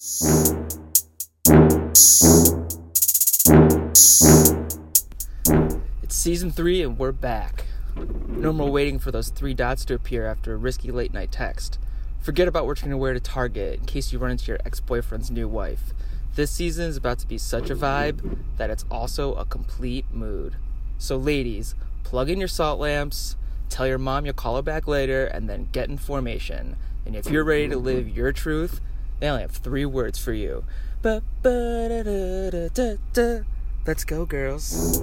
It's season three, and we're back. No more waiting for those three dots to appear after a risky late night text. Forget about what you're going to wear to Target in case you run into your ex boyfriend's new wife. This season is about to be such a vibe that it's also a complete mood. So, ladies, plug in your salt lamps, tell your mom you'll call her back later, and then get in formation. And if you're ready to live your truth, they only have three words for you. Let's go, girls.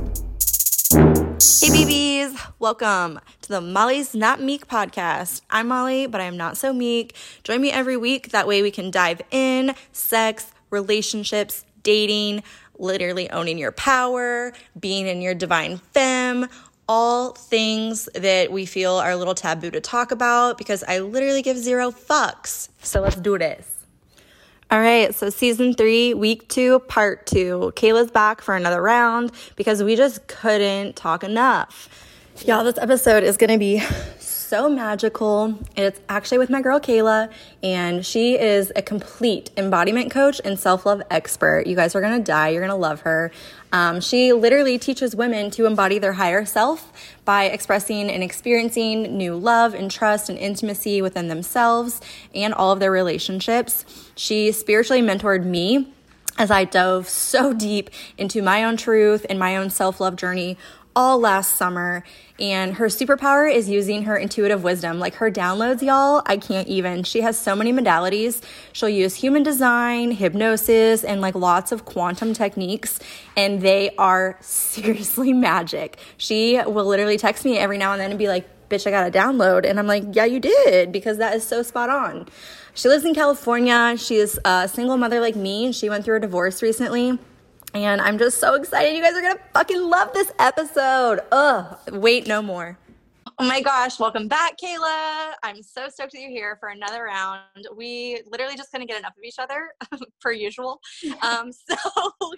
Hey, babies! Welcome to the Molly's Not Meek podcast. I'm Molly, but I am not so meek. Join me every week. That way, we can dive in sex, relationships, dating, literally owning your power, being in your divine femme, all things that we feel are a little taboo to talk about because I literally give zero fucks. So let's do this. All right, so season three, week two, part two. Kayla's back for another round because we just couldn't talk enough. Y'all, this episode is gonna be so magical. It's actually with my girl Kayla, and she is a complete embodiment coach and self love expert. You guys are gonna die, you're gonna love her. Um, she literally teaches women to embody their higher self by expressing and experiencing new love and trust and intimacy within themselves and all of their relationships. She spiritually mentored me as I dove so deep into my own truth and my own self love journey all last summer. And her superpower is using her intuitive wisdom. Like her downloads, y'all, I can't even. She has so many modalities. She'll use human design, hypnosis, and like lots of quantum techniques. And they are seriously magic. She will literally text me every now and then and be like, bitch, I got a download. And I'm like, yeah, you did, because that is so spot on. She lives in California. She's a single mother like me. And she went through a divorce recently. And I'm just so excited. You guys are going to fucking love this episode. Ugh, wait no more. Oh my gosh, welcome back, Kayla. I'm so stoked that you're here for another round. We literally just couldn't get enough of each other, per usual. Um, so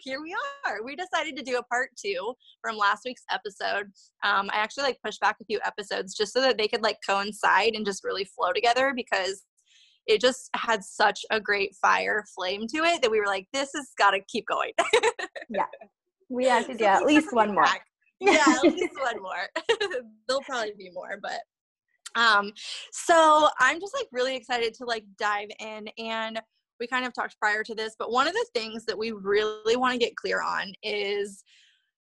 here we are. We decided to do a part two from last week's episode. Um, I actually like pushed back a few episodes just so that they could like coincide and just really flow together because it just had such a great fire flame to it that we were like, this has got to keep going. yeah. We have to do at least one more. Back. Yeah, at least one more. There'll probably be more, but um so I'm just like really excited to like dive in and we kind of talked prior to this, but one of the things that we really want to get clear on is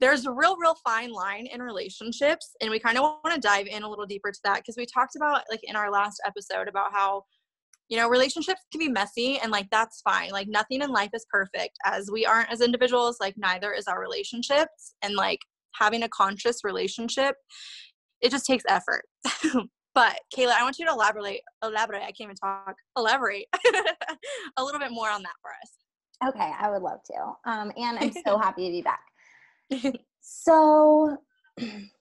there's a real real fine line in relationships and we kind of want to dive in a little deeper to that because we talked about like in our last episode about how you know relationships can be messy and like that's fine. Like nothing in life is perfect. As we aren't as individuals like neither is our relationships. And like having a conscious relationship it just takes effort. But kayla i want you to elaborate elaborate i can't even talk. Elaborate a little bit more on that for us. Okay i would love to. Um, and i'm so happy to be back. So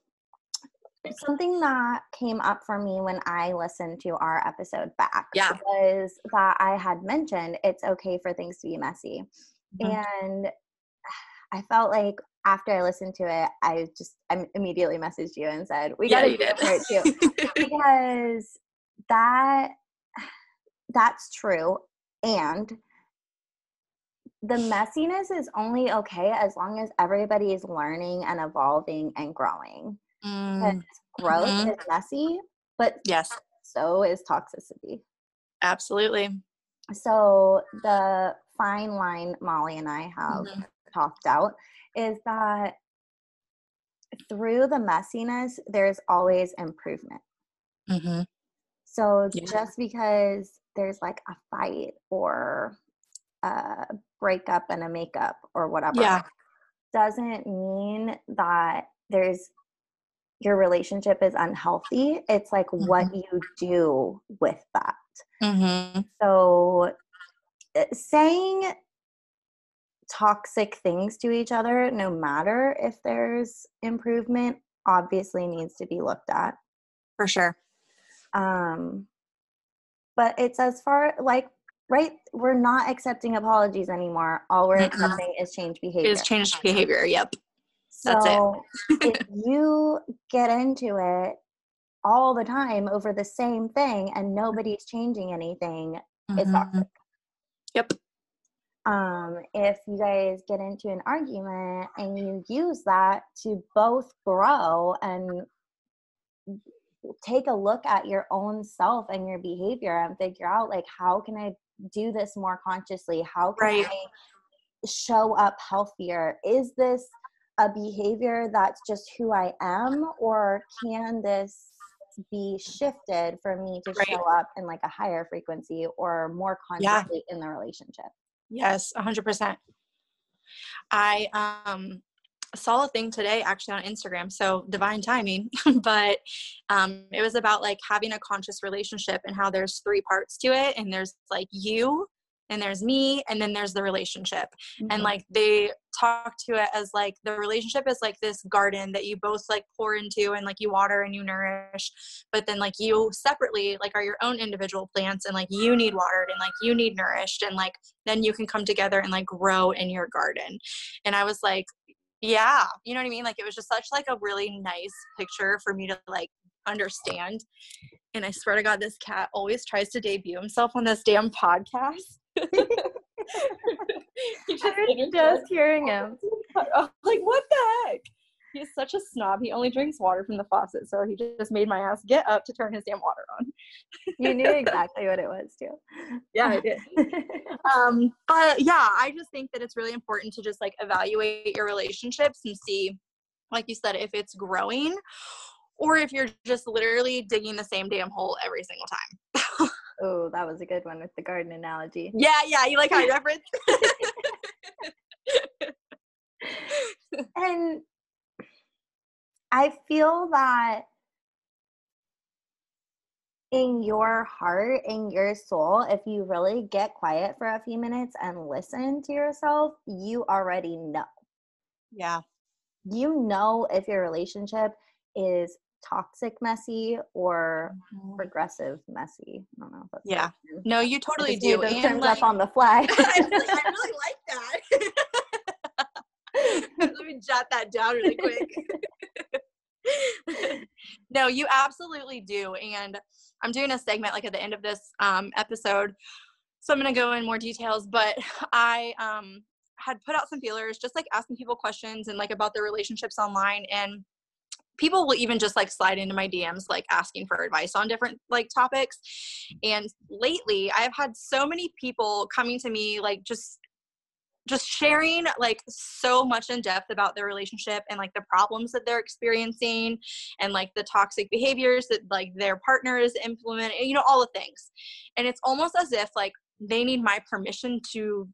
something that came up for me when I listened to our episode back yeah. was that I had mentioned it's okay for things to be messy. Mm-hmm. And I felt like after I listened to it, I just I immediately messaged you and said, We gotta yeah, do it too. because that that's true. And the messiness is only okay as long as everybody is learning and evolving and growing. Mm. Growth mm-hmm. is messy, but yes, so is toxicity. Absolutely. So the fine line Molly and I have mm-hmm. talked out is that through the messiness, there's always improvement. Mm-hmm. So yeah. just because there's like a fight or a breakup and a makeup or whatever, yeah. doesn't mean that there's your relationship is unhealthy. It's like mm-hmm. what you do with that. Mm-hmm. So eh, saying toxic things to each other, no matter if there's improvement, obviously needs to be looked at. For sure. Um, but it's as far like right we're not accepting apologies anymore all we're mm-hmm. accepting is change behavior is changed behavior yep so if you get into it all the time over the same thing and nobody's changing anything, mm-hmm. it's toxic. Yep. um, if you guys get into an argument and you use that to both grow and take a look at your own self and your behavior and figure out like how can i do this more consciously how can right. i show up healthier is this a behavior that's just who i am or can this be shifted for me to right. show up in like a higher frequency or more consciously yeah. in the relationship yes 100% i um saw a thing today actually on Instagram, so divine timing, but um, it was about like having a conscious relationship and how there's three parts to it. And there's like you, and there's me, and then there's the relationship. Mm-hmm. And like they talk to it as like the relationship is like this garden that you both like pour into and like you water and you nourish. But then like you separately like are your own individual plants and like you need watered and like you need nourished. And like then you can come together and like grow in your garden. And I was like, yeah you know what i mean like it was just such like a really nice picture for me to like understand and i swear to god this cat always tries to debut himself on this damn podcast just, just hearing him like what the heck he's such a snob. He only drinks water from the faucet, so he just made my ass get up to turn his damn water on. you knew exactly what it was too. Yeah, I did. um, but yeah, I just think that it's really important to just like evaluate your relationships and see, like you said, if it's growing or if you're just literally digging the same damn hole every single time. Oh, that was a good one with the garden analogy. Yeah, yeah, you like how I reference? and I feel that in your heart, in your soul, if you really get quiet for a few minutes and listen to yourself, you already know. Yeah. You know if your relationship is toxic messy or mm-hmm. progressive messy. I don't know if that's yeah. No, you totally do. Those terms like, up on the fly. I, really, I really like that. Let me jot that down really quick. no, you absolutely do. And I'm doing a segment like at the end of this um, episode. So I'm going to go in more details, but I um, had put out some feelers, just like asking people questions and like about their relationships online. And people will even just like slide into my DMs, like asking for advice on different like topics. And lately, I've had so many people coming to me, like just just sharing like so much in depth about their relationship and like the problems that they're experiencing and like the toxic behaviors that like their partners implement you know all the things and it's almost as if like they need my permission to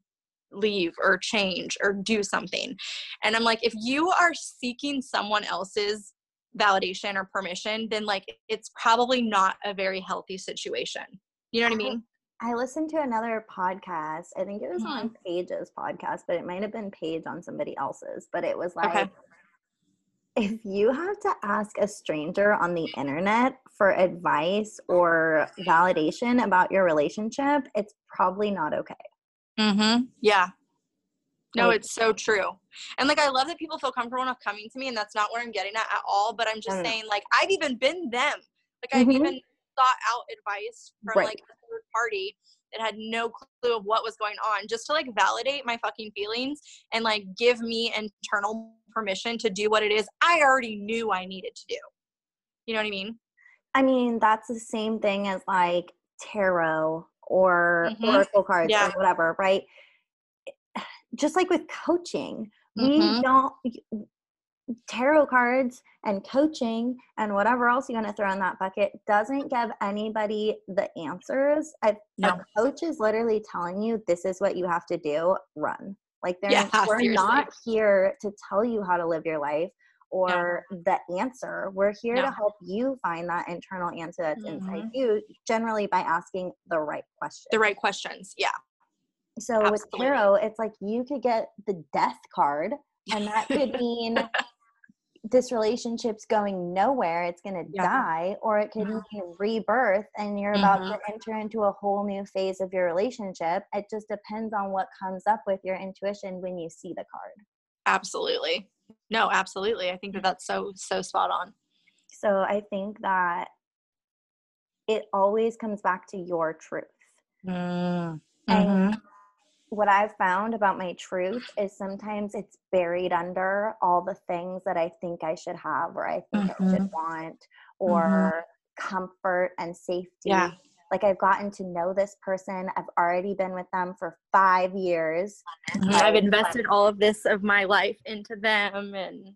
leave or change or do something and i'm like if you are seeking someone else's validation or permission then like it's probably not a very healthy situation you know what i mean I listened to another podcast. I think it was mm-hmm. on Paige's podcast, but it might have been Paige on somebody else's. But it was like, okay. if you have to ask a stranger on the internet for advice or validation about your relationship, it's probably not okay. Mm-hmm. Yeah. No, it's so true. And like, I love that people feel comfortable enough coming to me, and that's not what I'm getting at at all. But I'm just saying, like, I've even been them. Like, I've mm-hmm. even sought out advice from right. like a third party that had no clue of what was going on just to like validate my fucking feelings and like give me internal permission to do what it is I already knew I needed to do. You know what I mean? I mean, that's the same thing as like tarot or mm-hmm. oracle cards yeah. or whatever, right? Just like with coaching, mm-hmm. we don't tarot cards and coaching and whatever else you want to throw in that bucket doesn't give anybody the answers. A, no. a coach is literally telling you this is what you have to do, run. Like they're yeah, we're seriously. not here to tell you how to live your life or no. the answer. We're here no. to help you find that internal answer that's mm-hmm. inside you, generally by asking the right questions. The right questions, yeah. So Absolutely. with tarot, it's like you could get the death card and that could mean this relationship's going nowhere it's going to yeah. die or it could mm-hmm. mean rebirth and you're mm-hmm. about to mm-hmm. enter into a whole new phase of your relationship it just depends on what comes up with your intuition when you see the card absolutely no absolutely i think that that's so so spot on so i think that it always comes back to your truth mm-hmm. and what I've found about my truth is sometimes it's buried under all the things that I think I should have or I think mm-hmm. I should mm-hmm. want mm-hmm. or mm-hmm. comfort and safety. Yeah. Like I've gotten to know this person. I've already been with them for five years. Mm-hmm. I've invested all of this of my life into them and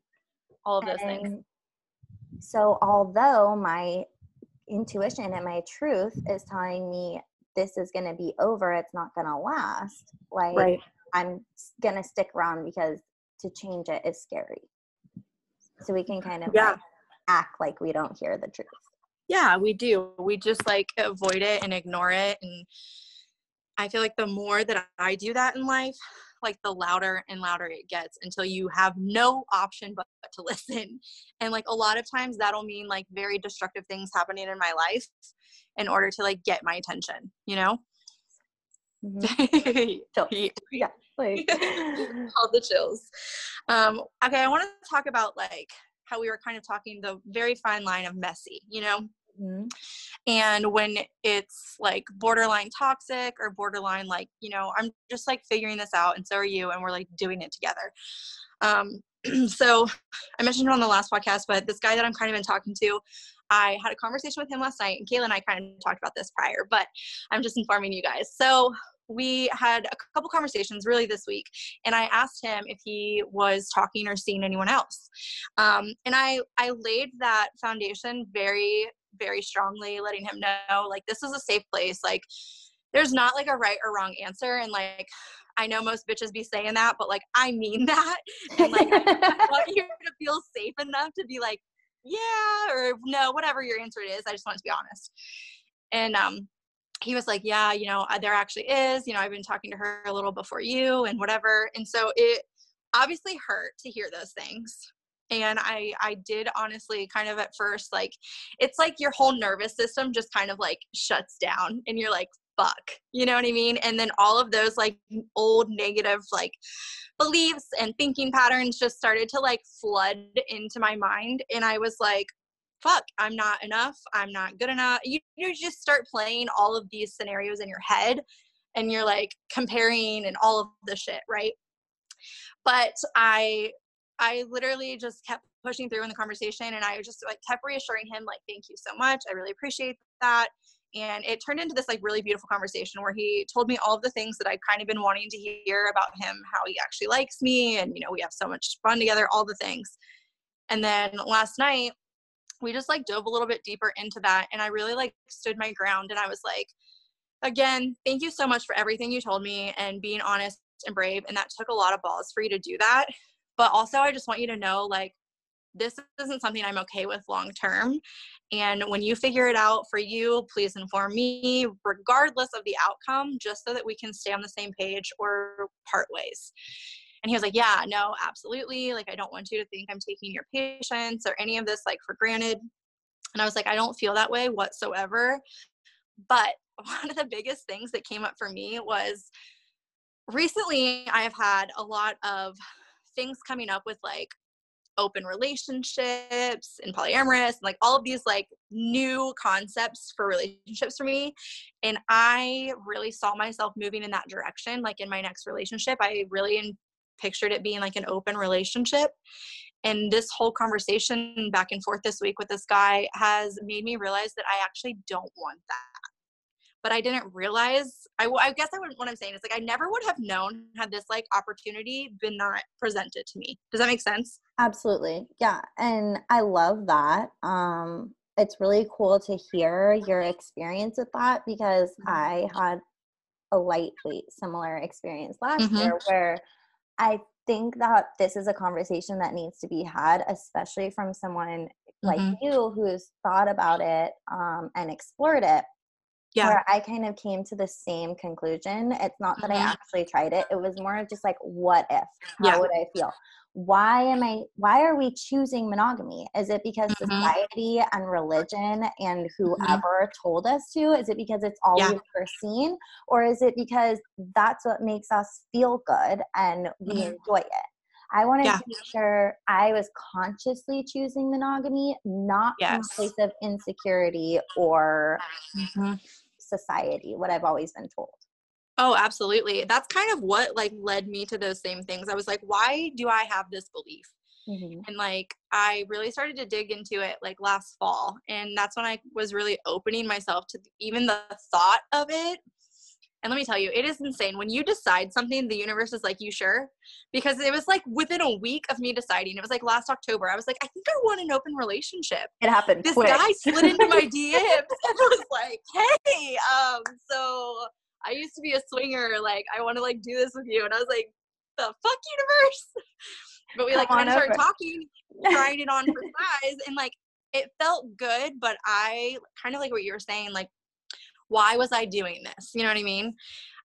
all of those and things. So although my intuition and my truth is telling me this is going to be over it's not going to last like right. i'm going to stick around because to change it is scary so we can kind of yeah. like act like we don't hear the truth yeah we do we just like avoid it and ignore it and i feel like the more that i do that in life like the louder and louder it gets until you have no option but to listen. And like a lot of times that'll mean like very destructive things happening in my life in order to like get my attention you know? Mm-hmm. yeah like all the chills. Um okay i want to talk about like how we were kind of talking the very fine line of messy you know mm-hmm. and when it's like borderline toxic or borderline like you know i'm just like figuring this out and so are you and we're like doing it together um so i mentioned it on the last podcast but this guy that i'm kind of been talking to I had a conversation with him last night, and Kayla and I kind of talked about this prior, but I'm just informing you guys. So we had a couple conversations really this week, and I asked him if he was talking or seeing anyone else. Um, and I I laid that foundation very very strongly, letting him know like this is a safe place. Like there's not like a right or wrong answer, and like I know most bitches be saying that, but like I mean that. And like I want you to feel safe enough to be like, yeah or no whatever your answer is i just want to be honest and um he was like yeah you know there actually is you know i've been talking to her a little before you and whatever and so it obviously hurt to hear those things and i i did honestly kind of at first like it's like your whole nervous system just kind of like shuts down and you're like fuck you know what i mean? And then all of those like old negative like beliefs and thinking patterns just started to like flood into my mind and i was like fuck i'm not enough i'm not good enough you, you just start playing all of these scenarios in your head and you're like comparing and all of the shit right? But i i literally just kept pushing through in the conversation and i just like kept reassuring him like thank you so much. I really appreciate that. And it turned into this like really beautiful conversation where he told me all of the things that i'd kind of been wanting to hear about him how he actually likes me and you know we have so much fun together all the things. And then last night we just like dove a little bit deeper into that and i really like stood my ground and i was like again thank you so much for everything you told me and being honest and brave and that took a lot of balls for you to do that but also i just want you to know like this isn't something I'm okay with long term. And when you figure it out for you, please inform me, regardless of the outcome, just so that we can stay on the same page or part ways. And he was like, Yeah, no, absolutely. Like, I don't want you to think I'm taking your patience or any of this like for granted. And I was like, I don't feel that way whatsoever. But one of the biggest things that came up for me was recently I have had a lot of things coming up with like open relationships and polyamorous and like all of these like new concepts for relationships for me and i really saw myself moving in that direction like in my next relationship i really pictured it being like an open relationship and this whole conversation back and forth this week with this guy has made me realize that i actually don't want that but I didn't realize. I, I guess I would, what I'm saying is like I never would have known had this like opportunity been not presented to me. Does that make sense? Absolutely, yeah, and I love that. Um, it's really cool to hear your experience with that because mm-hmm. I had a lightweight similar experience last mm-hmm. year where I think that this is a conversation that needs to be had, especially from someone like mm-hmm. you who's thought about it um, and explored it yeah. where I kind of came to the same conclusion. It's not that mm-hmm. I actually tried it. It was more of just like, what if? How yeah. would I feel? Why am I why are we choosing monogamy? Is it because mm-hmm. society and religion and mm-hmm. whoever mm-hmm. told us to? Is it because it's all yeah. we've ever seen? Or is it because that's what makes us feel good and we mm-hmm. enjoy it? I wanted yeah. to make sure I was consciously choosing monogamy, not yes. from a place of insecurity or mm-hmm. society, what I've always been told. Oh, absolutely. That's kind of what like led me to those same things. I was like, why do I have this belief? Mm-hmm. And like I really started to dig into it like last fall. And that's when I was really opening myself to even the thought of it. And let me tell you, it is insane. When you decide something, the universe is like, You sure? Because it was like within a week of me deciding, it was like last October, I was like, I think I want an open relationship. It happened. This quick. guy slid into my DMs and was like, Hey, um, so I used to be a swinger. Like, I want to like do this with you. And I was like, the fuck universe. but we like kind of started talking, trying it on for size, and like it felt good. But I kind of like what you were saying, like, why was I doing this? You know what I mean?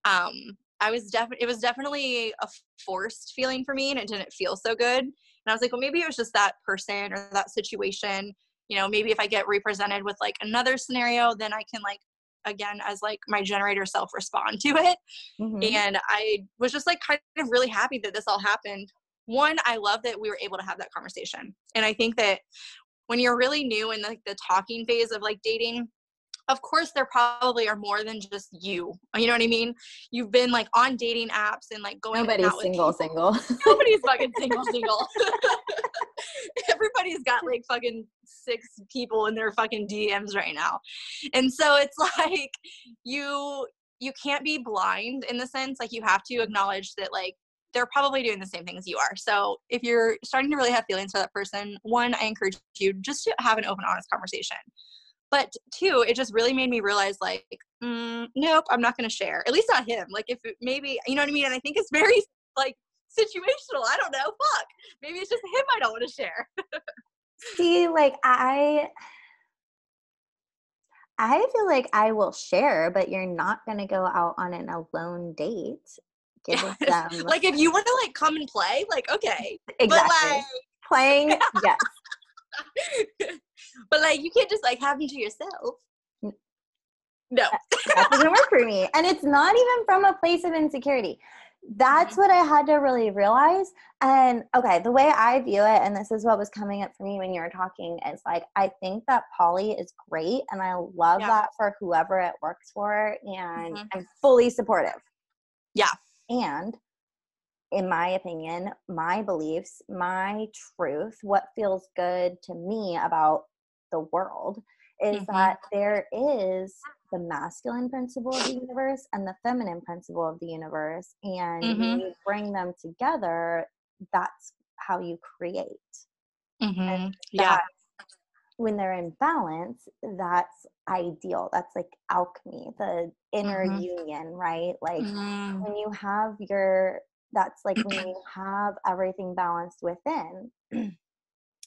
Um, I was definitely it was definitely a forced feeling for me, and it didn't feel so good. And I was like, well, maybe it was just that person or that situation. You know, maybe if I get represented with like another scenario, then I can like again as like my generator self respond to it. Mm-hmm. And I was just like kind of really happy that this all happened. One, I love that we were able to have that conversation. And I think that when you're really new in like the talking phase of like dating, of course there probably are more than just you you know what i mean? You've been like on dating apps and like going nobody's single single. Nobody's fucking single single. Everybody's got like fucking six people in their fucking dms right now. And so it's like you you can't be blind in the sense like you have to acknowledge that like they're probably doing the same things you are. So if you're starting to really have feelings for that person, one, I encourage you just to have an open, honest conversation. But two, it just really made me realize like, mm, nope, I'm not going to share. At least not him. Like if it, maybe, you know what I mean? And I think it's very like situational. I don't know. Fuck. Maybe it's just him I don't want to share. See, like I I feel like I will share, but you're not going to go out on an alone date. Yes. them like if you want to like come and play, like okay, exactly. But, like, Playing, yes. but like you can't just like have them to yourself. No. that doesn't work for me. And it's not even from a place of insecurity. That's mm-hmm. what I had to really realize. And okay, the way I view it, and this is what was coming up for me when you were talking, is like I think that poly is great and I love yeah. that for whoever it works for. And mm-hmm. I'm fully supportive. Yeah. And in my opinion, my beliefs, my truth, what feels good to me about the world is mm-hmm. that there is the masculine principle of the universe and the feminine principle of the universe. And mm-hmm. when you bring them together, that's how you create. Mm-hmm. Yeah. When they're in balance, that's ideal. That's like alchemy, the inner mm-hmm. union, right? Like mm-hmm. when you have your that's like when you have everything balanced within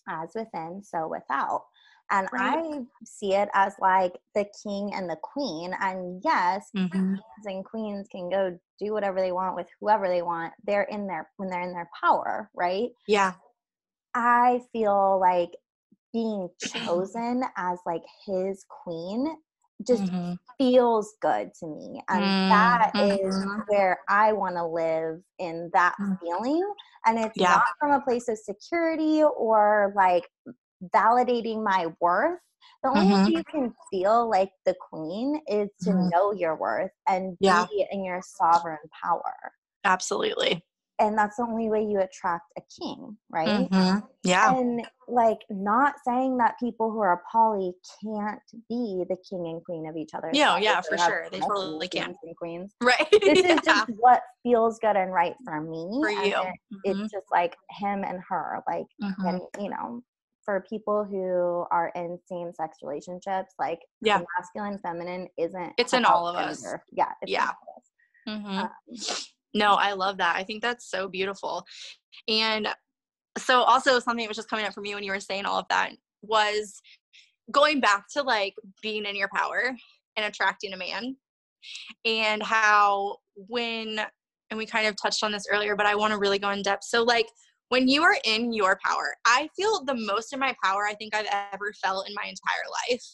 as within so without and right. i see it as like the king and the queen and yes mm-hmm. kings and queens can go do whatever they want with whoever they want they're in their when they're in their power right yeah i feel like being chosen as like his queen just mm-hmm. feels good to me and mm-hmm. that is mm-hmm. where i want to live in that mm-hmm. feeling and it's yeah. not from a place of security or like validating my worth the only way mm-hmm. you can feel like the queen is to mm-hmm. know your worth and yeah. be in your sovereign power absolutely and that's the only way you attract a king right mm-hmm. yeah and like not saying that people who are poly can't be the king and queen of each other yeah yeah for sure they totally can and queens right this yeah. is just what feels good and right for me for you it, mm-hmm. it's just like him and her like mm-hmm. and you know for people who are in same-sex relationships like yeah masculine feminine isn't it's in all of us yeah yeah mm-hmm. um, no, I love that. I think that's so beautiful. And so also something that was just coming up for me when you were saying all of that was going back to like being in your power and attracting a man and how when and we kind of touched on this earlier but i want to really go in depth so like when you are in your power i feel the most in my power i think i've ever felt in my entire life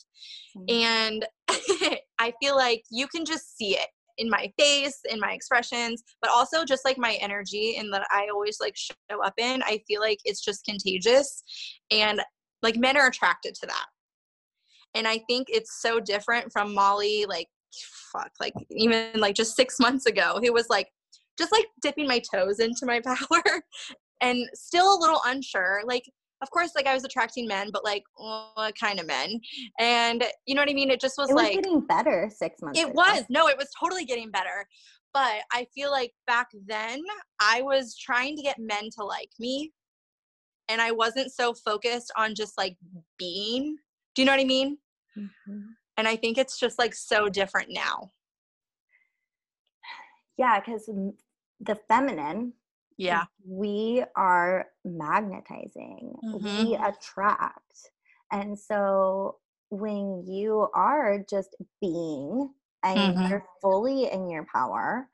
mm-hmm. and i feel like you can just see it in my face, in my expressions, but also just like my energy and that I always like show up in. I feel like it's just contagious and like men are attracted to that. And I think it's so different from Molly like fuck, like even like just six months ago, it was like just like dipping my toes into my power and still a little unsure. Like, of course, like I was attracting men, but like what kind of men? And you know what I mean? It just was, it was like getting better six months. It ago. was. No, it was totally getting better. But I feel like back then I was trying to get men to like me. And I wasn't so focused on just like being. Do you know what I mean? Mm-hmm. And I think it's just like so different now. Yeah, because the feminine, yeah, we are magnetizing, mm-hmm. we attract. And so when you are just being and mm-hmm. you're fully in your power,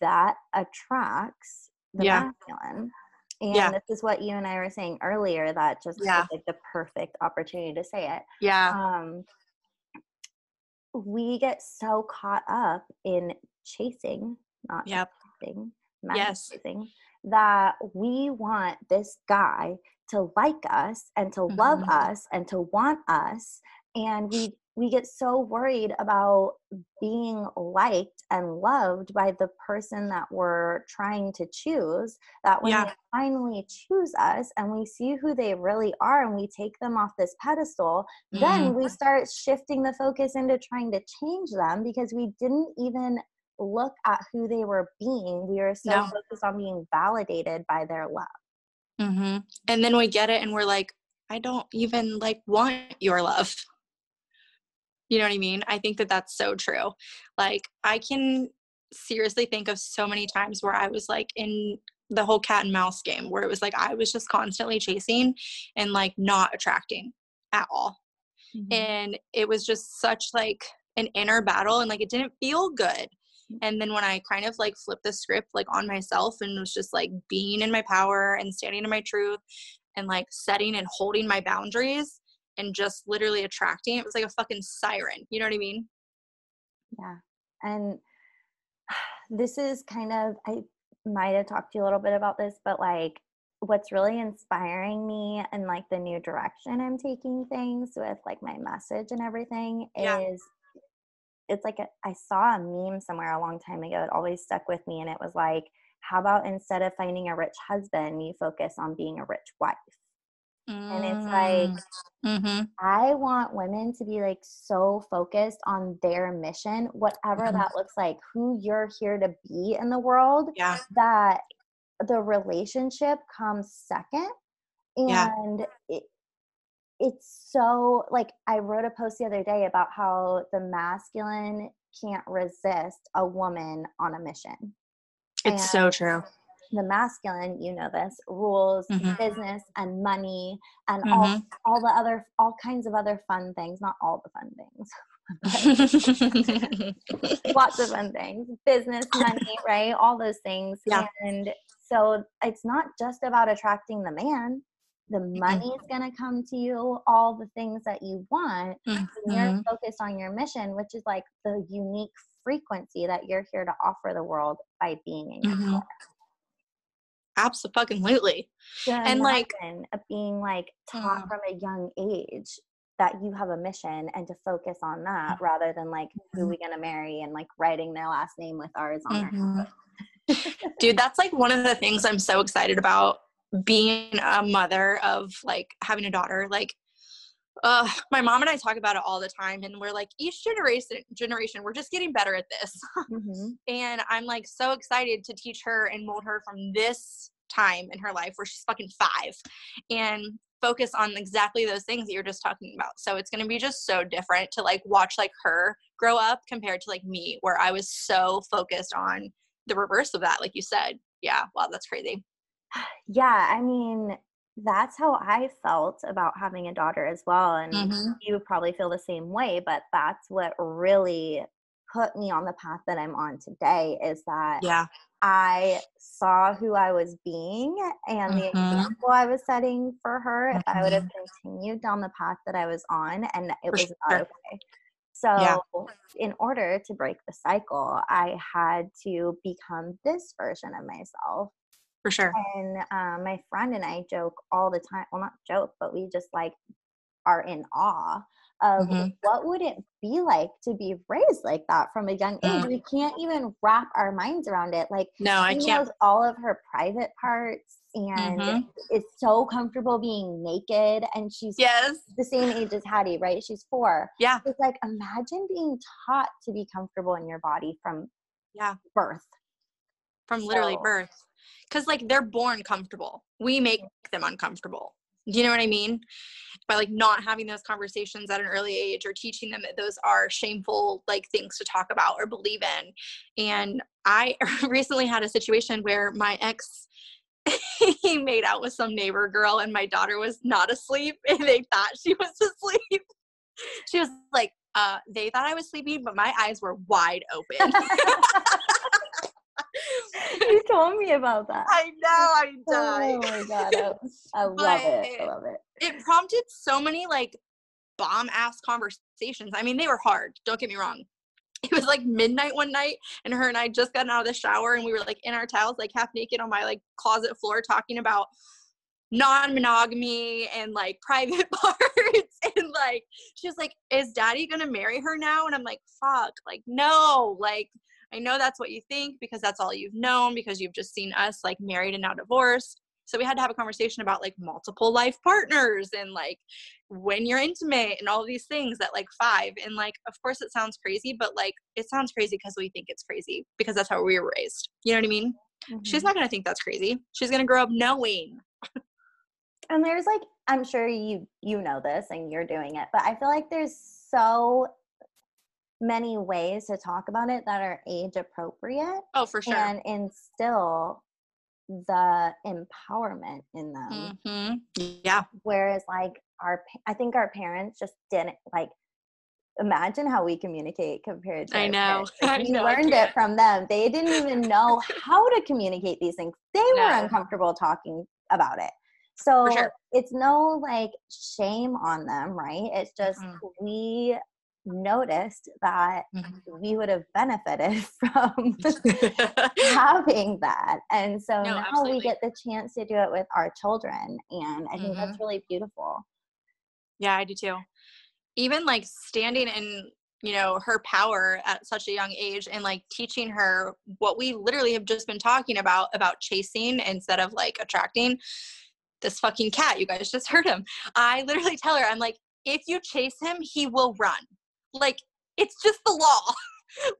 that attracts the yeah. masculine. And yeah. this is what you and I were saying earlier that just yeah. like the perfect opportunity to say it. Yeah. Um, we get so caught up in chasing, not yep. chasing, yes. that we want this guy to like us and to mm-hmm. love us and to want us and we we get so worried about being liked and loved by the person that we're trying to choose that when yeah. they finally choose us and we see who they really are and we take them off this pedestal mm. then we start shifting the focus into trying to change them because we didn't even look at who they were being we were so no. focused on being validated by their love mm-hmm. and then we get it and we're like i don't even like want your love you know what I mean? I think that that's so true. Like, I can seriously think of so many times where I was like in the whole cat and mouse game where it was like I was just constantly chasing and like not attracting at all. Mm-hmm. And it was just such like an inner battle and like it didn't feel good. And then when I kind of like flipped the script like on myself and was just like being in my power and standing in my truth and like setting and holding my boundaries, and just literally attracting. It was like a fucking siren. You know what I mean? Yeah. And this is kind of, I might have talked to you a little bit about this, but like what's really inspiring me and like the new direction I'm taking things with like my message and everything yeah. is it's like a, I saw a meme somewhere a long time ago. It always stuck with me. And it was like, how about instead of finding a rich husband, you focus on being a rich wife? And it's like, mm, mm-hmm. I want women to be like so focused on their mission, whatever mm-hmm. that looks like, who you're here to be in the world, yeah. that the relationship comes second. And yeah. it, it's so like I wrote a post the other day about how the masculine can't resist a woman on a mission. It's and so true the masculine you know this rules mm-hmm. business and money and mm-hmm. all all the other all kinds of other fun things not all the fun things lots of fun things business money right all those things yeah. and so it's not just about attracting the man the money is going to come to you all the things that you want mm-hmm. you're focused on your mission which is like the unique frequency that you're here to offer the world by being in your mm-hmm. Absolutely. and like being like taught mm. from a young age that you have a mission and to focus on that mm-hmm. rather than like who mm-hmm. we gonna marry and like writing their last name with ours on mm-hmm. our Dude, that's like one of the things I'm so excited about being a mother of like having a daughter. Like uh, my mom and I talk about it all the time, and we're like, each generation, generation, we're just getting better at this. Mm-hmm. and I'm like so excited to teach her and mold her from this time in her life where she's fucking five, and focus on exactly those things that you're just talking about. So it's gonna be just so different to like watch like her grow up compared to like me, where I was so focused on the reverse of that, like you said. Yeah, wow, that's crazy. Yeah, I mean, that's how I felt about having a daughter as well. And mm-hmm. you probably feel the same way, but that's what really put me on the path that I'm on today is that yeah. I saw who I was being and mm-hmm. the example I was setting for her. Mm-hmm. If I would have mm-hmm. continued down the path that I was on, and it for was sure. not okay. So, yeah. in order to break the cycle, I had to become this version of myself for sure. And um, my friend and I joke all the time. Well, not joke, but we just like are in awe of mm-hmm. what would it be like to be raised like that from a young age mm. we can't even wrap our minds around it like no i can't all of her private parts and mm-hmm. is so comfortable being naked and she's yes the same age as hattie right she's four yeah it's like imagine being taught to be comfortable in your body from yeah birth from literally so. birth because like they're born comfortable we make them uncomfortable do you know what I mean? By like not having those conversations at an early age or teaching them that those are shameful like things to talk about or believe in. And I recently had a situation where my ex he made out with some neighbor girl and my daughter was not asleep and they thought she was asleep. She was like, uh, they thought I was sleeping, but my eyes were wide open. you told me about that. I know, I died. Oh my god, I, I love it. I love it. It prompted so many like bomb ass conversations. I mean, they were hard. Don't get me wrong. It was like midnight one night, and her and I just got out of the shower, and we were like in our towels, like half naked on my like closet floor, talking about non-monogamy and like private parts and like she was like is daddy gonna marry her now and i'm like fuck like no like I know that's what you think because that's all you've known because you've just seen us like married and now divorced. So we had to have a conversation about like multiple life partners and like when you're intimate and all these things at like five. And like, of course, it sounds crazy, but like it sounds crazy because we think it's crazy because that's how we were raised. You know what I mean? Mm-hmm. She's not going to think that's crazy. She's going to grow up knowing. and there's like, I'm sure you you know this and you're doing it, but I feel like there's so many ways to talk about it that are age appropriate. Oh, for sure. And instill the empowerment in them. Mm-hmm. Yeah. Whereas, like, our, I think our parents just didn't like imagine how we communicate compared to I know. Like, we know, learned it from them. They didn't even know how to communicate these things. They no. were uncomfortable talking about it. So sure. it's no like shame on them, right? It's just mm-hmm. we noticed that mm-hmm. we would have benefited from having that. And so no, now absolutely. we get the chance to do it with our children. And I think mm-hmm. that's really beautiful. Yeah, I do too. Even like standing in, you know, her power at such a young age and like teaching her what we literally have just been talking about about chasing instead of like attracting this fucking cat. You guys just heard him. I literally tell her, I'm like, if you chase him, he will run like it's just the law.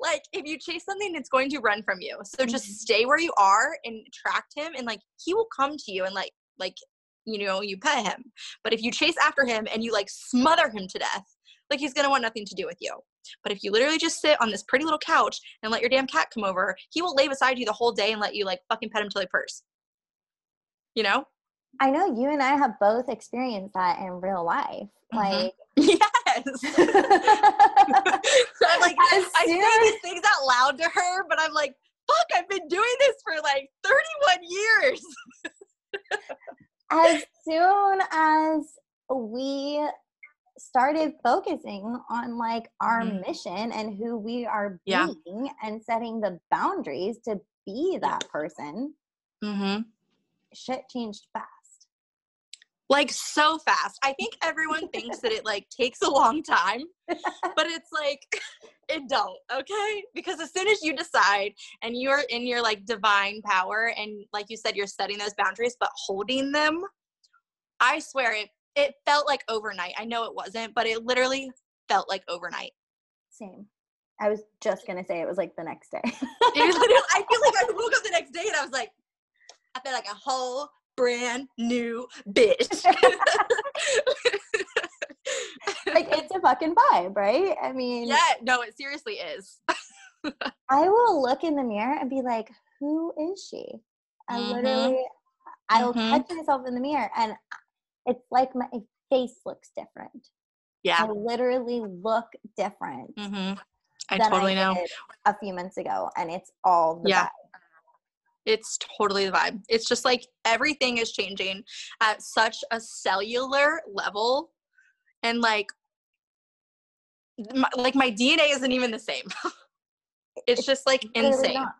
Like if you chase something it's going to run from you. So just mm-hmm. stay where you are and attract him and like he will come to you and like like you know you pet him. But if you chase after him and you like smother him to death like he's gonna want nothing to do with you. But if you literally just sit on this pretty little couch and let your damn cat come over he will lay beside you the whole day and let you like fucking pet him till he purrs. You know i know you and i have both experienced that in real life mm-hmm. like Yes. I'm like, I say these things out loud to her, but I'm like, fuck, I've been doing this for like 31 years. as soon as we started focusing on like our mm-hmm. mission and who we are being yeah. and setting the boundaries to be that person, mm-hmm. shit changed fast like so fast. I think everyone thinks that it like takes a long time, but it's like it don't, okay? Because as soon as you decide and you're in your like divine power and like you said you're setting those boundaries but holding them, I swear it it felt like overnight. I know it wasn't, but it literally felt like overnight. Same. I was just gonna say it was like the next day. I feel like I woke up the next day and I was like, I felt like a whole brand new bitch. like it's a fucking vibe, right? I mean, yeah, no, it seriously is. I will look in the mirror and be like, who is she? I mm-hmm. literally, I will mm-hmm. catch myself in the mirror and it's like my face looks different. Yeah. I literally look different. Mm-hmm. I totally I know. A few months ago, and it's all the yeah. Vibe. It's totally the vibe. It's just like everything is changing at such a cellular level. And like, my, like my DNA isn't even the same. it's, it's just like insane. Not.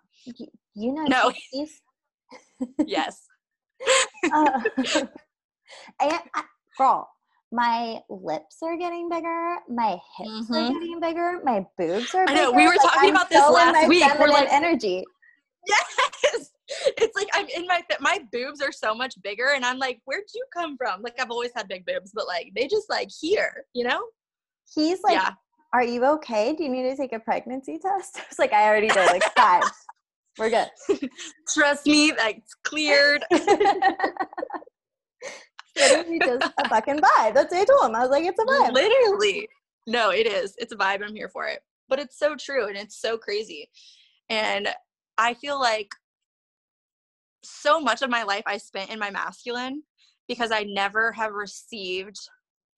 You know, no. yes. uh, and I, girl, my lips are getting bigger, my hips mm-hmm. are getting bigger, my boobs are. Bigger. I know we were talking like, about this last week. We're like energy. Yes, it's like I'm in my my boobs are so much bigger, and I'm like, where'd you come from? Like I've always had big boobs, but like they just like here, you know. He's like, yeah. "Are you okay? Do you need to take a pregnancy test?" It's like I already did, like five. We're good. Trust me, that's cleared. Literally just a fucking vibe. That's what I told him. I was like, it's a vibe. Literally. No, it is. It's a vibe. I'm here for it. But it's so true and it's so crazy. And I feel like so much of my life I spent in my masculine because I never have received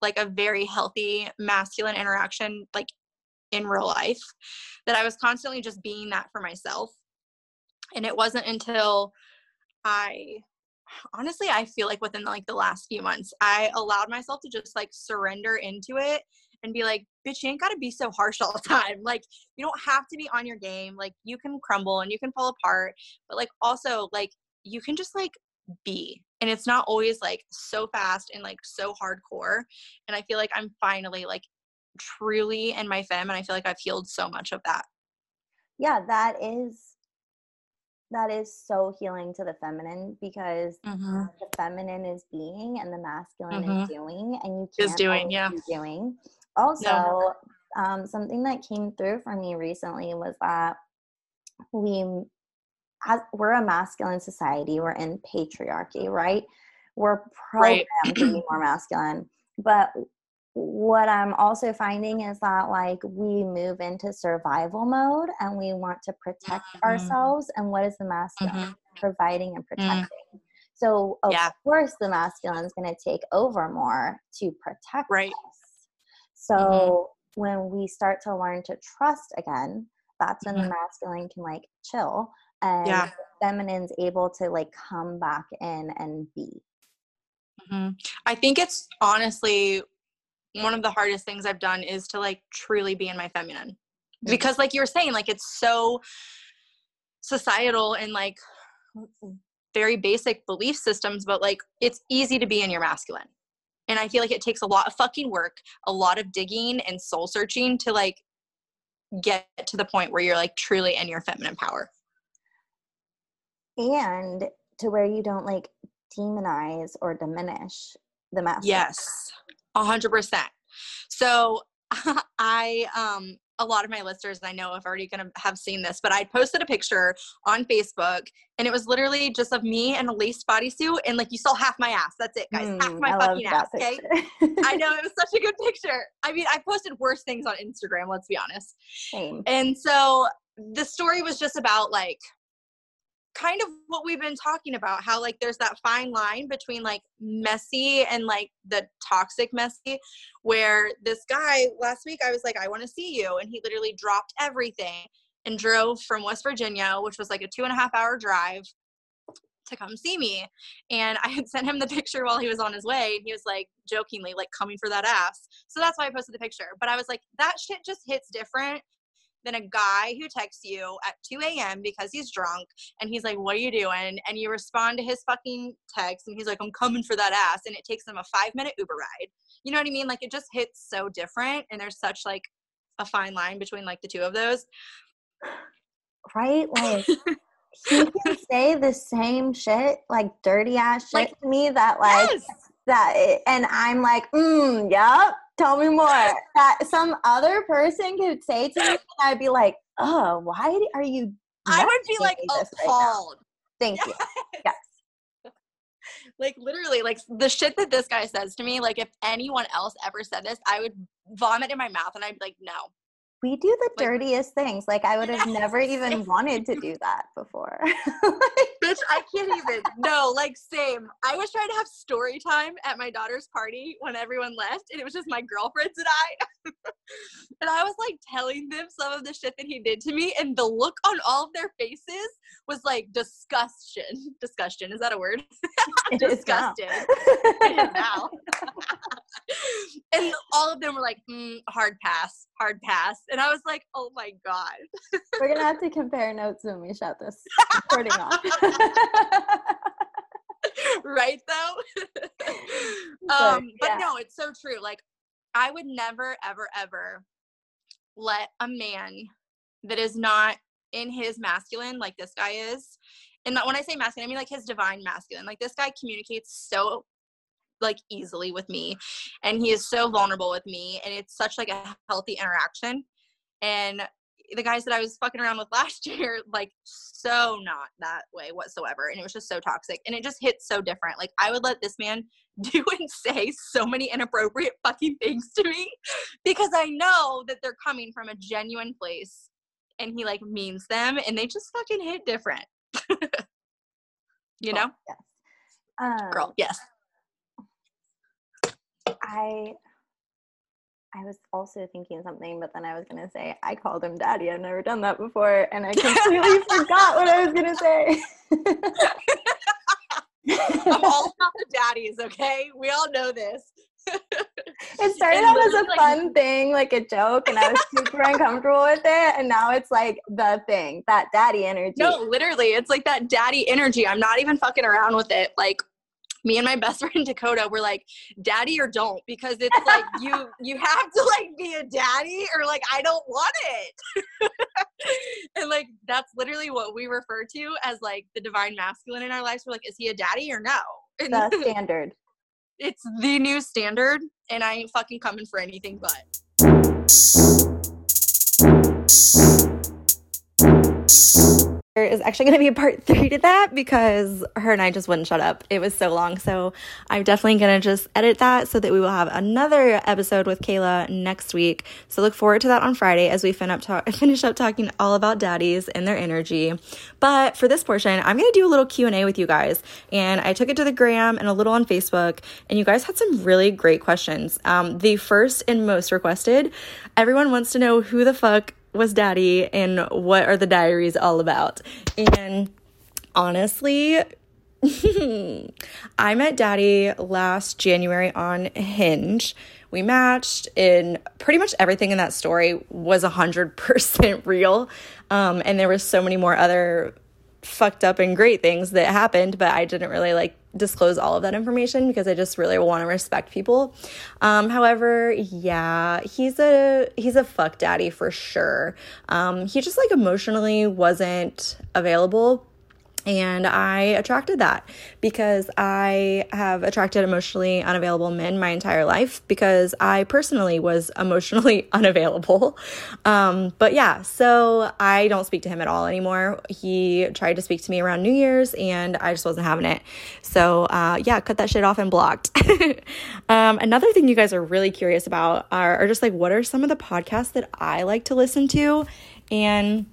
like a very healthy masculine interaction like in real life that I was constantly just being that for myself. And it wasn't until I honestly i feel like within like the last few months i allowed myself to just like surrender into it and be like bitch you ain't gotta be so harsh all the time. Like you don't have to be on your game. Like you can crumble and you can fall apart. But like also like you can just like be and it's not always like so fast and like so hardcore and i feel like i'm finally like truly in my fem and i feel like i've healed so much of that yeah that is that is so healing to the feminine because mm-hmm. the feminine is being and the masculine mm-hmm. is doing and you can't is doing yeah doing also no. um, something that came through for me recently was that we as we're a masculine society we're in patriarchy right we're programmed right. to be more masculine but what I'm also finding is that like we move into survival mode and we want to protect mm-hmm. ourselves. And what is the masculine? Mm-hmm. Providing and mm. protecting. Mm. So of yeah. course the masculine is going to take over more to protect right. us. So mm-hmm. when we start to learn to trust again, that's when the mm-hmm. masculine can like chill and yeah. feminine's able to like come back in and be. Mm-hmm. I think it's honestly one of the hardest things I've done is to like truly be in my feminine. Mm-hmm. Because like you were saying, like it's so societal and like very basic belief systems, but like it's easy to be in your masculine. And I feel like it takes a lot of fucking work, a lot of digging and soul searching to like get to the point where you're like truly in your feminine power. And to where you don't like demonize or diminish the masculine. Yes. A hundred percent. So I um a lot of my listeners I know have already gonna have seen this, but I posted a picture on Facebook and it was literally just of me in a lace bodysuit and like you saw half my ass. That's it, guys. Mm, half my I fucking ass. Okay. I know it was such a good picture. I mean, I posted worse things on Instagram, let's be honest. Same. And so the story was just about like kind of what we've been talking about how like there's that fine line between like messy and like the toxic messy where this guy last week i was like i want to see you and he literally dropped everything and drove from west virginia which was like a two and a half hour drive to come see me. And i had sent him the picture while he was on his way and he was like jokingly like coming for that ass. So that's why i posted the picture. But i was like that shit just hits different than a guy who texts you at 2 a.m. because he's drunk and he's like, What are you doing? And you respond to his fucking text and he's like, I'm coming for that ass. And it takes him a five minute Uber ride. You know what I mean? Like it just hits so different. And there's such like a fine line between like the two of those. Right? Like he can say the same shit, like dirty ass shit like, to me that like yes. that and I'm like, mm, yep, Tell me more. that some other person could say to me, and I'd be like, "Oh, why are you?" I would be like appalled. Right Thank you. Yes. like literally, like the shit that this guy says to me. Like if anyone else ever said this, I would vomit in my mouth, and I'd be like, "No, we do the like, dirtiest things. Like I would have never even wanted to do that before. Bitch, I can't even. No, like same. I was trying to have story time at my daughter's party when everyone left, and it was just my girlfriends and I. and I was like telling them some of the shit that he did to me, and the look on all of their faces was like disgustion. Disgustion is that a word? Disgusted. it is now. And all of them were like, mm, hard pass, hard pass. And I was like, oh my God. We're going to have to compare notes when we shut this recording off. right though Um, but yeah. no, it's so true. Like, I would never, ever, ever let a man that is not in his masculine, like this guy is, and when I say masculine, I mean like his divine masculine. Like this guy communicates so like easily with me and he is so vulnerable with me and it's such like a healthy interaction and the guys that I was fucking around with last year, like so not that way whatsoever. And it was just so toxic. And it just hits so different. Like I would let this man do and say so many inappropriate fucking things to me because I know that they're coming from a genuine place and he like means them and they just fucking hit different. you know? Yes. Um, Girl, yes. I I was also thinking something, but then I was gonna say I called him daddy. I've never done that before, and I completely forgot what I was gonna say. I'm all about the daddies, okay? We all know this. it started out as a like, fun thing, like a joke, and I was super uncomfortable with it. And now it's like the thing, that daddy energy. No, literally, it's like that daddy energy. I'm not even fucking around with it. Like me and my best friend Dakota were like, daddy or don't, because it's like you you have to like be a daddy or like I don't want it. and like that's literally what we refer to as like the divine masculine in our lives. We're like, is he a daddy or no? And the standard. it's the new standard, and I ain't fucking coming for anything but is actually going to be a part three to that because her and I just wouldn't shut up. It was so long. So I'm definitely going to just edit that so that we will have another episode with Kayla next week. So look forward to that on Friday as we fin up talk- finish up talking all about daddies and their energy. But for this portion, I'm going to do a little Q&A with you guys. And I took it to the gram and a little on Facebook. And you guys had some really great questions. Um, the first and most requested, everyone wants to know who the fuck was Daddy and what are the diaries all about? And honestly, I met Daddy last January on Hinge. We matched, and pretty much everything in that story was 100% real. Um, and there was so many more other fucked up and great things that happened, but I didn't really like disclose all of that information because I just really want to respect people. Um, however, yeah, he's a he's a fuck daddy for sure. Um, he just like emotionally wasn't available and I attracted that because I have attracted emotionally unavailable men my entire life because I personally was emotionally unavailable. Um, but yeah, so I don't speak to him at all anymore. He tried to speak to me around New Year's and I just wasn't having it. So uh, yeah, cut that shit off and blocked. um, another thing you guys are really curious about are, are just like, what are some of the podcasts that I like to listen to? And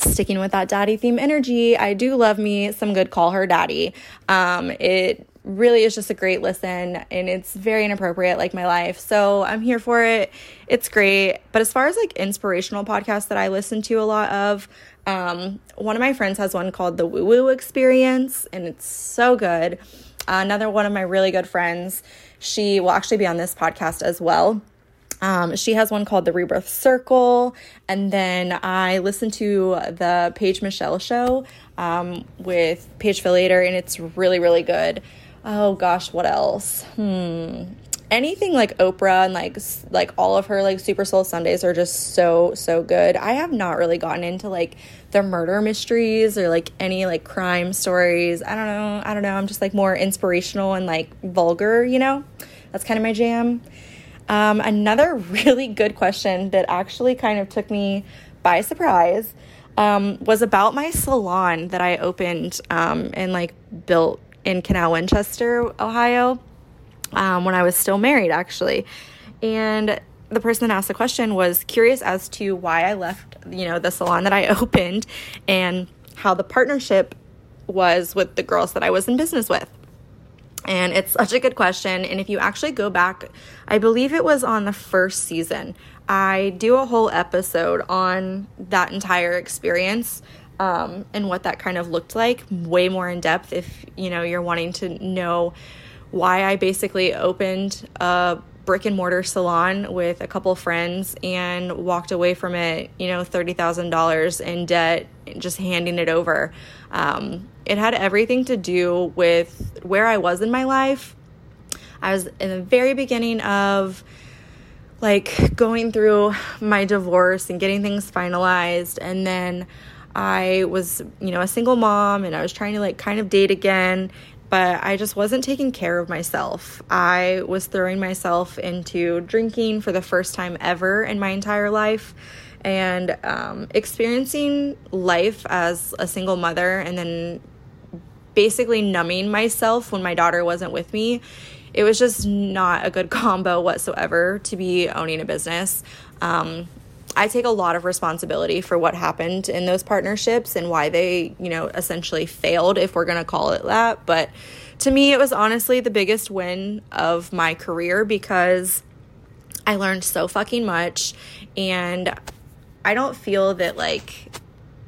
sticking with that daddy theme energy, I do love me some good Call Her Daddy. Um, it really is just a great listen and it's very inappropriate like my life. So I'm here for it. It's great. But as far as like inspirational podcasts that I listen to a lot of, um, one of my friends has one called The Woo Woo Experience and it's so good. Uh, another one of my really good friends, she will actually be on this podcast as well. Um, she has one called The Rebirth Circle. And then I listened to the Paige Michelle show um, with Paige Filiator, and it's really, really good. Oh gosh, what else? Hmm. Anything like Oprah and like like all of her like Super Soul Sundays are just so so good. I have not really gotten into like the murder mysteries or like any like crime stories. I don't know. I don't know. I'm just like more inspirational and like vulgar, you know? That's kind of my jam. Um, another really good question that actually kind of took me by surprise um, was about my salon that I opened um, and like built in Canal Winchester, Ohio, um, when I was still married, actually. And the person that asked the question was curious as to why I left, you know, the salon that I opened and how the partnership was with the girls that I was in business with. And it's such a good question. And if you actually go back, I believe it was on the first season, I do a whole episode on that entire experience um, and what that kind of looked like, way more in depth if you know you're wanting to know why I basically opened a brick and mortar salon with a couple friends and walked away from it, you know, $30,000 in debt, just handing it over. Um, it had everything to do with where I was in my life. I was in the very beginning of like going through my divorce and getting things finalized and then I was, you know, a single mom and I was trying to like kind of date again, but I just wasn't taking care of myself. I was throwing myself into drinking for the first time ever in my entire life and um, experiencing life as a single mother and then basically numbing myself when my daughter wasn't with me it was just not a good combo whatsoever to be owning a business. Um, I take a lot of responsibility for what happened in those partnerships and why they, you know, essentially failed, if we're going to call it that. But to me, it was honestly the biggest win of my career because I learned so fucking much. And I don't feel that, like,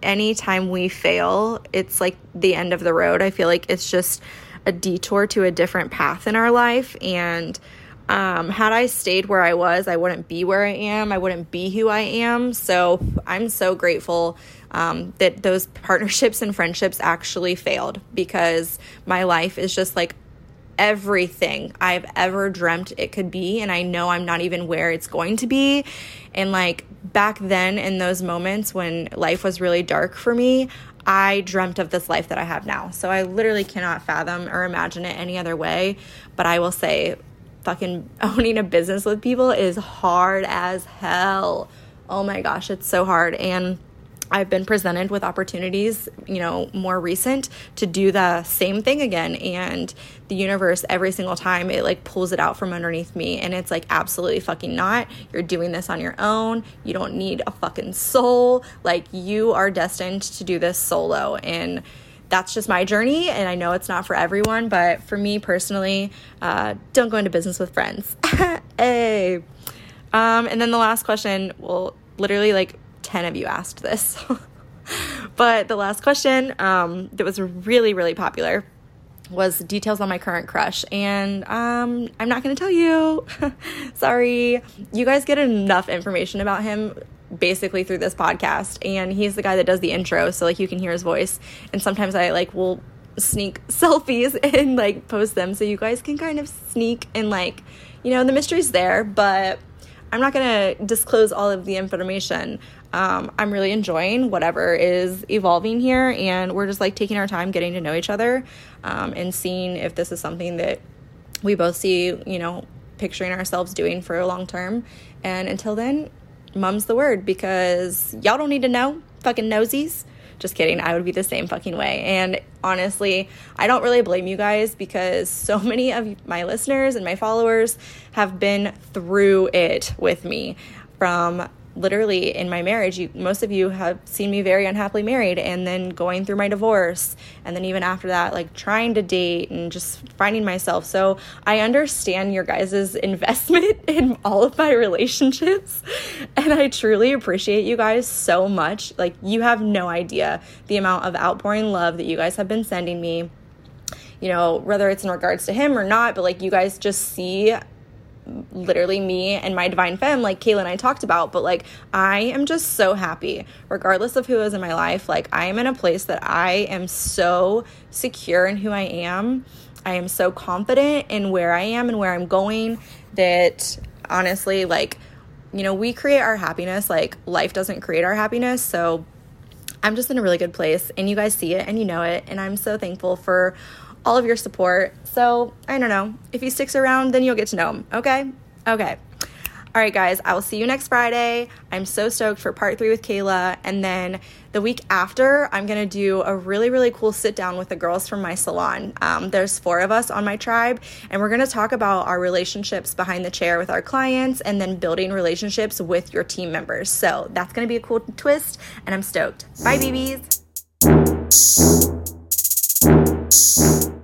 anytime we fail, it's like the end of the road. I feel like it's just a detour to a different path in our life. And um, had I stayed where I was, I wouldn't be where I am. I wouldn't be who I am. So I'm so grateful um, that those partnerships and friendships actually failed because my life is just like everything I've ever dreamt it could be. And I know I'm not even where it's going to be. And like back then, in those moments when life was really dark for me, I dreamt of this life that I have now. So I literally cannot fathom or imagine it any other way. But I will say, fucking owning a business with people is hard as hell. Oh my gosh, it's so hard. And I've been presented with opportunities, you know, more recent to do the same thing again. And the universe, every single time, it like pulls it out from underneath me. And it's like, absolutely fucking not. You're doing this on your own. You don't need a fucking soul. Like, you are destined to do this solo. And that's just my journey. And I know it's not for everyone, but for me personally, uh, don't go into business with friends. hey. Um, and then the last question, will literally like 10 of you asked this. but the last question um, that was really, really popular was details on my current crush. And um, I'm not going to tell you. Sorry. You guys get enough information about him basically through this podcast. And he's the guy that does the intro. So, like, you can hear his voice. And sometimes I, like, will sneak selfies and, like, post them so you guys can kind of sneak and, like, you know, the mystery's there. But I'm not going to disclose all of the information um, I'm really enjoying whatever is evolving here, and we're just like taking our time getting to know each other um, and seeing if this is something that we both see, you know, picturing ourselves doing for a long term. And until then, mum's the word because y'all don't need to know, fucking nosies. Just kidding. I would be the same fucking way. And honestly, I don't really blame you guys because so many of my listeners and my followers have been through it with me from literally in my marriage you most of you have seen me very unhappily married and then going through my divorce and then even after that like trying to date and just finding myself. So i understand your guys' investment in all of my relationships and i truly appreciate you guys so much. Like you have no idea the amount of outpouring love that you guys have been sending me you know whether it's in regards to him or not but like you guys just see literally me and my divine femme like Kayla and I talked about but like I am just so happy regardless of who is in my life. Like I am in a place that I am so secure in who I am. I am so confident in where I am and where I'm going that honestly like you know we create our happiness. Like life doesn't create our happiness. So I'm just in a really good place and you guys see it and you know it. And I'm so thankful for all of your support. So I don't know. If he sticks around, then you'll get to know him. Okay? Okay. All right, guys, I will see you next Friday. I'm so stoked for part three with Kayla. And then the week after, I'm going to do a really, really cool sit down with the girls from my salon. Um, there's four of us on my tribe, and we're going to talk about our relationships behind the chair with our clients and then building relationships with your team members. So that's going to be a cool twist, and I'm stoked. Bye, babies. Thank you.